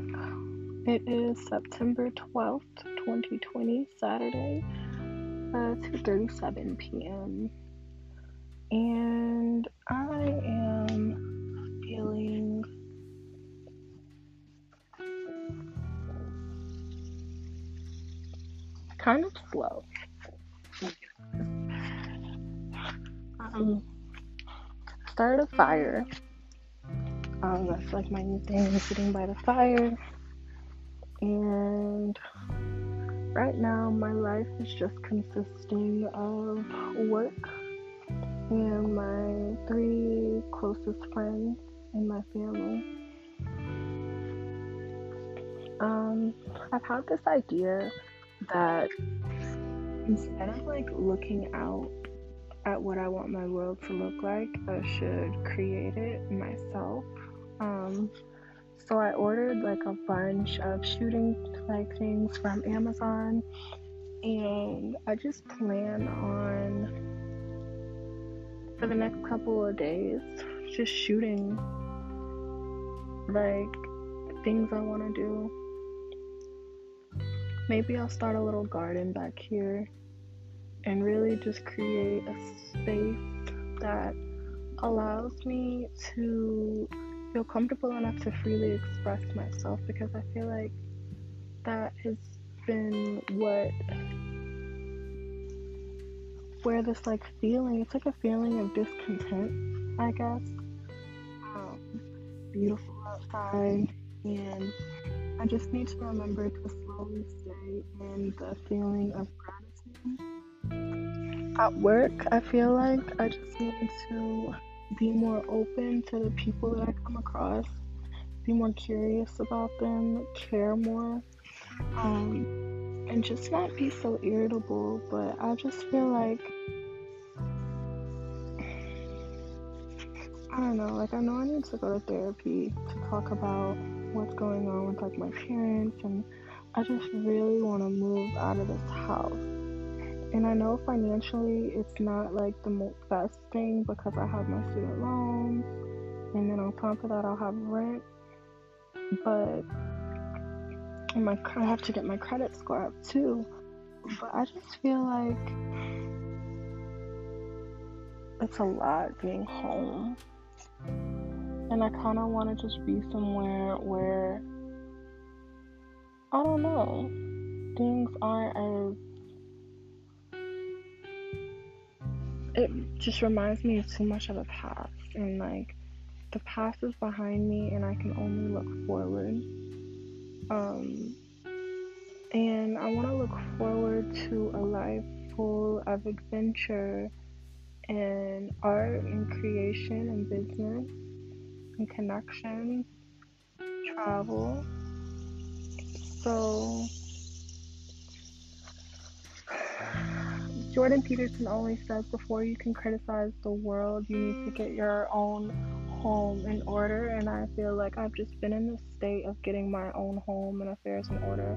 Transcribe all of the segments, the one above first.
back. It is September 12th, 2020, Saturday, uh, 2.37 p.m. And I am feeling kind of slow. Um, started a fire. Um, that's like my new thing, sitting by the fire. And right now, my life is just consisting of work and my three closest friends and my family. Um, I've had this idea that instead of like looking out at what I want my world to look like, I should create it myself. Um, so I ordered like a bunch of shooting like things from Amazon, and I just plan on for the next couple of days just shooting like things I want to do. Maybe I'll start a little garden back here and really just create a space that allows me to feel comfortable enough to freely express myself because I feel like that has been what where this like feeling it's like a feeling of discontent I guess. Um, beautiful outside and I just need to remember to slowly stay in the feeling of gratitude. At work, I feel like I just need to be more open to the people that I come across, be more curious about them, care more, um, and just not be so irritable. But I just feel like I don't know, like I know I need to go to therapy to talk about what's going on with like my parents and I just really want to move out of this house. And I know financially it's not like the best thing because I have my student loans, and then on top of that, I'll have rent. But my I have to get my credit score up too. But I just feel like it's a lot being home. And I kind of want to just be somewhere where I don't know, things aren't as it just reminds me of too much of the past and like the past is behind me and I can only look forward. Um, and I want to look forward to a life full of adventure and art and creation and business and connection, travel. So Jordan Peterson always says before you can criticize the world, you need to get your own home in order. And I feel like I've just been in this state of getting my own home and affairs in order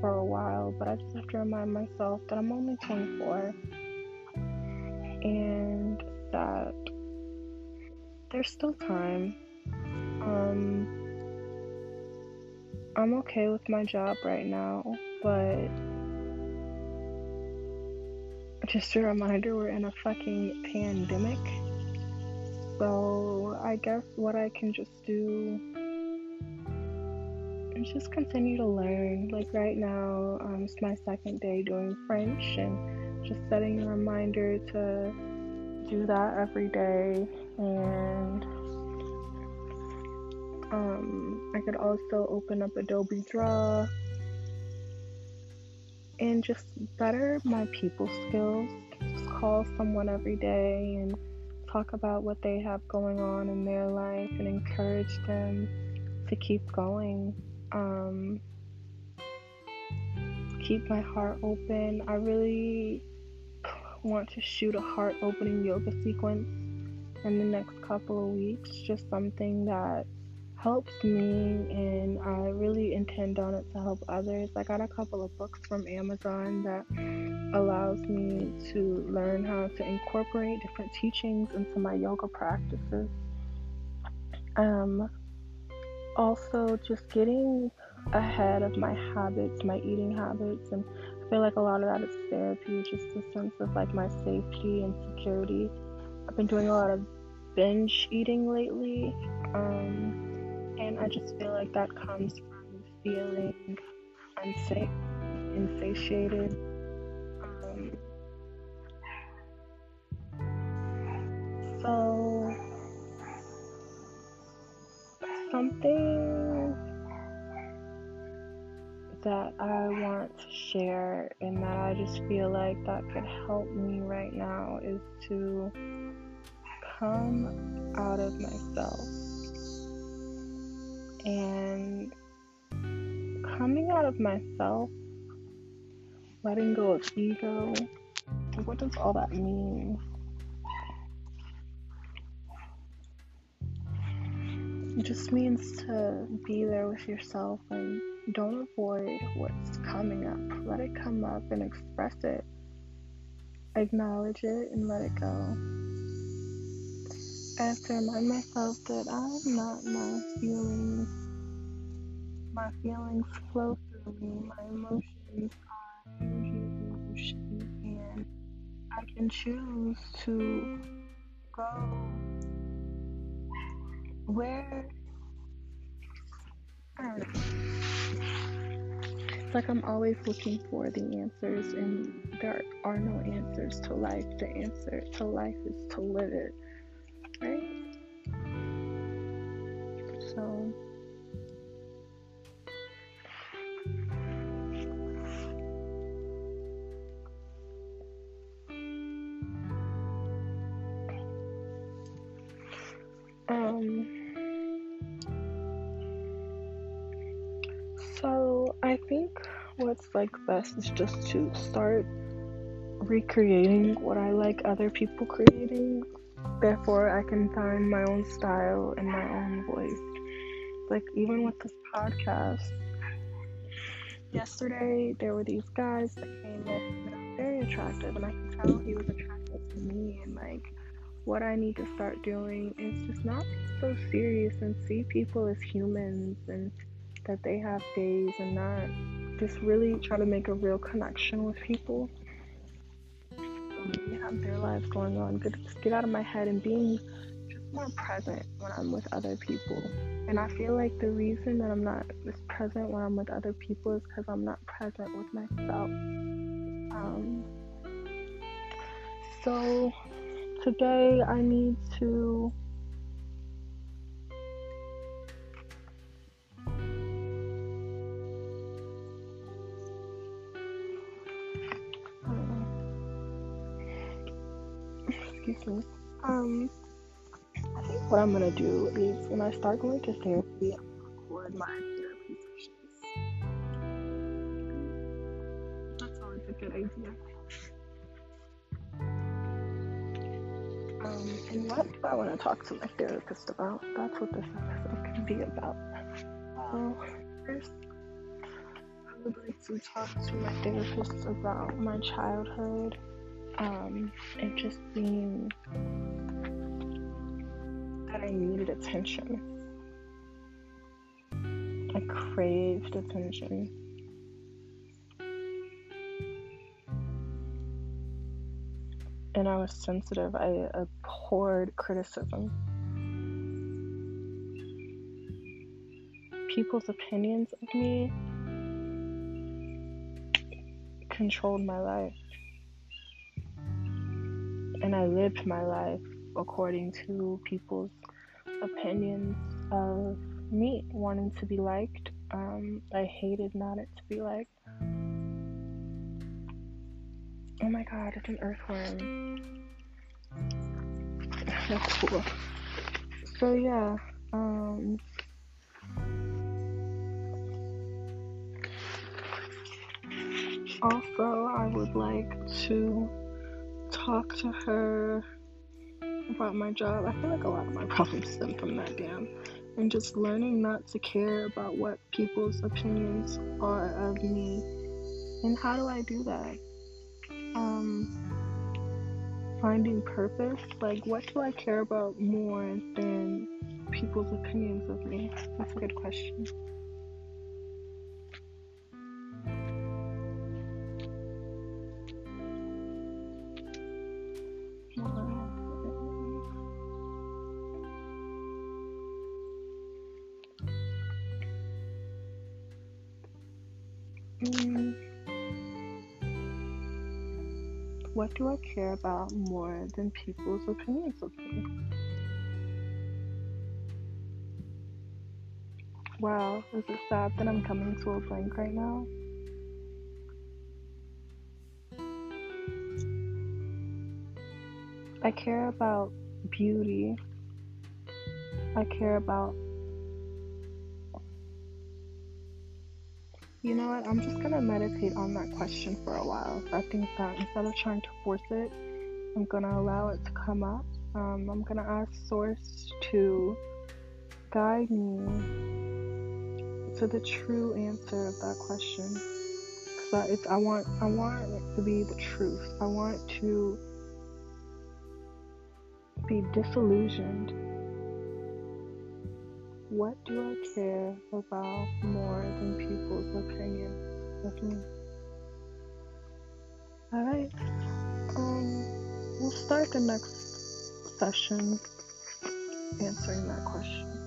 for a while. But I just have to remind myself that I'm only 24 and that there's still time. Um, I'm okay with my job right now, but just a reminder we're in a fucking pandemic. So I guess what I can just do is just continue to learn. Like right now, um, it's my second day doing French and just setting a reminder to do that every day. And um, I could also open up Adobe Draw and just better my people skills. Just call someone every day and talk about what they have going on in their life and encourage them to keep going. Um, keep my heart open. I really want to shoot a heart opening yoga sequence in the next couple of weeks. Just something that helps me and I really intend on it to help others. I got a couple of books from Amazon that allows me to learn how to incorporate different teachings into my yoga practices. Um also just getting ahead of my habits, my eating habits, and I feel like a lot of that is therapy, just a sense of like my safety and security. I've been doing a lot of binge eating lately, um, and I just feel like that comes from feeling unsafe, insatiated. Um, so something that I want to share and that I just feel like that could help me right now is to come out of myself. And coming out of myself, letting go of ego, what does all that mean? It just means to be there with yourself and don't avoid what's coming up. Let it come up and express it. Acknowledge it and let it go. I have to remind myself that I'm not my feelings. My feelings flow through me. My emotions are energy and I can choose to go where I don't know. It's like I'm always looking for the answers, and there are no answers to life. The answer to life is to live it, right? So. Um, so I think what's like best is just to start recreating what I like other people creating. Therefore, I can find my own style and my own voice. Like, even with this podcast, yesterday there were these guys that came in very attractive, and I can tell he was attracted to me, and like, what I need to start doing is just not be so serious and see people as humans and that they have days and not just really try to make a real connection with people. They have their lives going on. Just get out of my head and being just more present when I'm with other people. And I feel like the reason that I'm not as present when I'm with other people is because I'm not present with myself. Um, so today I need to what I'm gonna do is when I start going to therapy, I'm gonna record my therapy sessions. That's always a good idea. Um, and what do I want to talk to my therapist about? That's what this episode can be about. Well, first, I would like to talk to my therapist about my childhood um, and just being that I needed attention. I craved attention. And I was sensitive. I abhorred criticism. People's opinions of me controlled my life and I lived my life according to people's opinions of me wanting to be liked. Um, I hated not it to be liked. Oh my god, it's an earthworm. That's cool. So yeah, um also I would like to talk to her about my job. I feel like a lot of my problems stem from that damn. And just learning not to care about what people's opinions are of me. And how do I do that? Um, finding purpose. Like, what do I care about more than people's opinions of me? That's a good question. Mm. What do I care about more than people's opinions of me? Wow, is it sad that I'm coming to a blank right now? I care about beauty. I care about. You know what? I'm just gonna meditate on that question for a while. I think that instead of trying to force it, I'm gonna allow it to come up. Um, I'm gonna ask Source to guide me to the true answer of that question. Cause it's, I want, I want it to be the truth. I want to be disillusioned. What do I care about more than people's opinion of me? Alright. Um we'll start the next session answering that question.